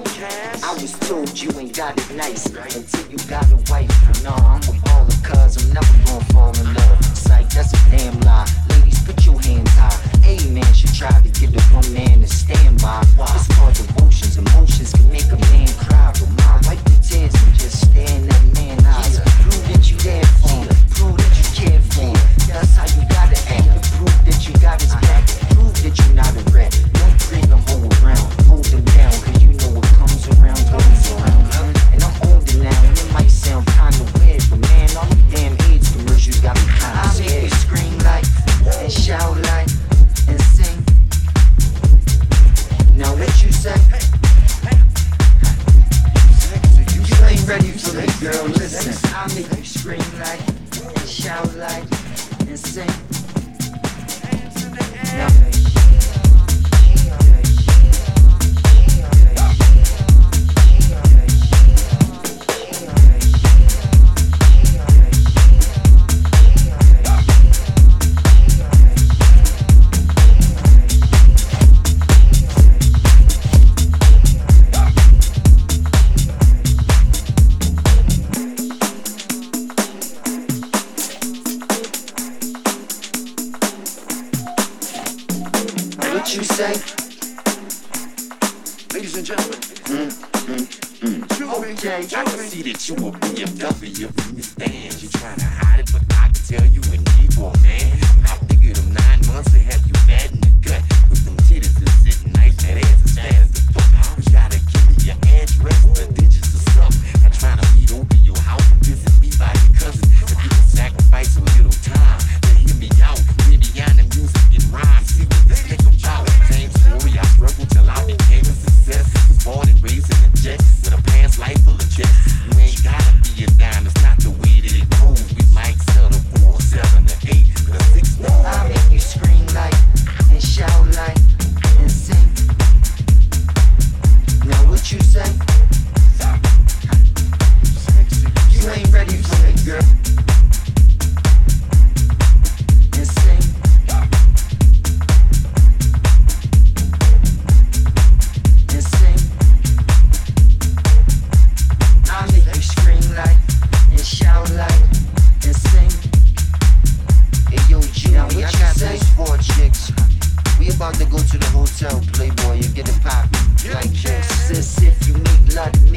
cash? I was told you ain't got it nice until you got a wife. Nah, I'm with all the cuz I'm never gonna fall in love. Psych, that's a damn lie. Ladies, put your hands high. A man should try to get a woman to stand by. It's called emotions. Emotions can make a man cry, but my wife pretends to just stand that man eyes. Prove that you there for him. Prove that you care for him. That's how you about to go to the hotel, playboy, you get a pop. Like, yes, sis, if you need luck.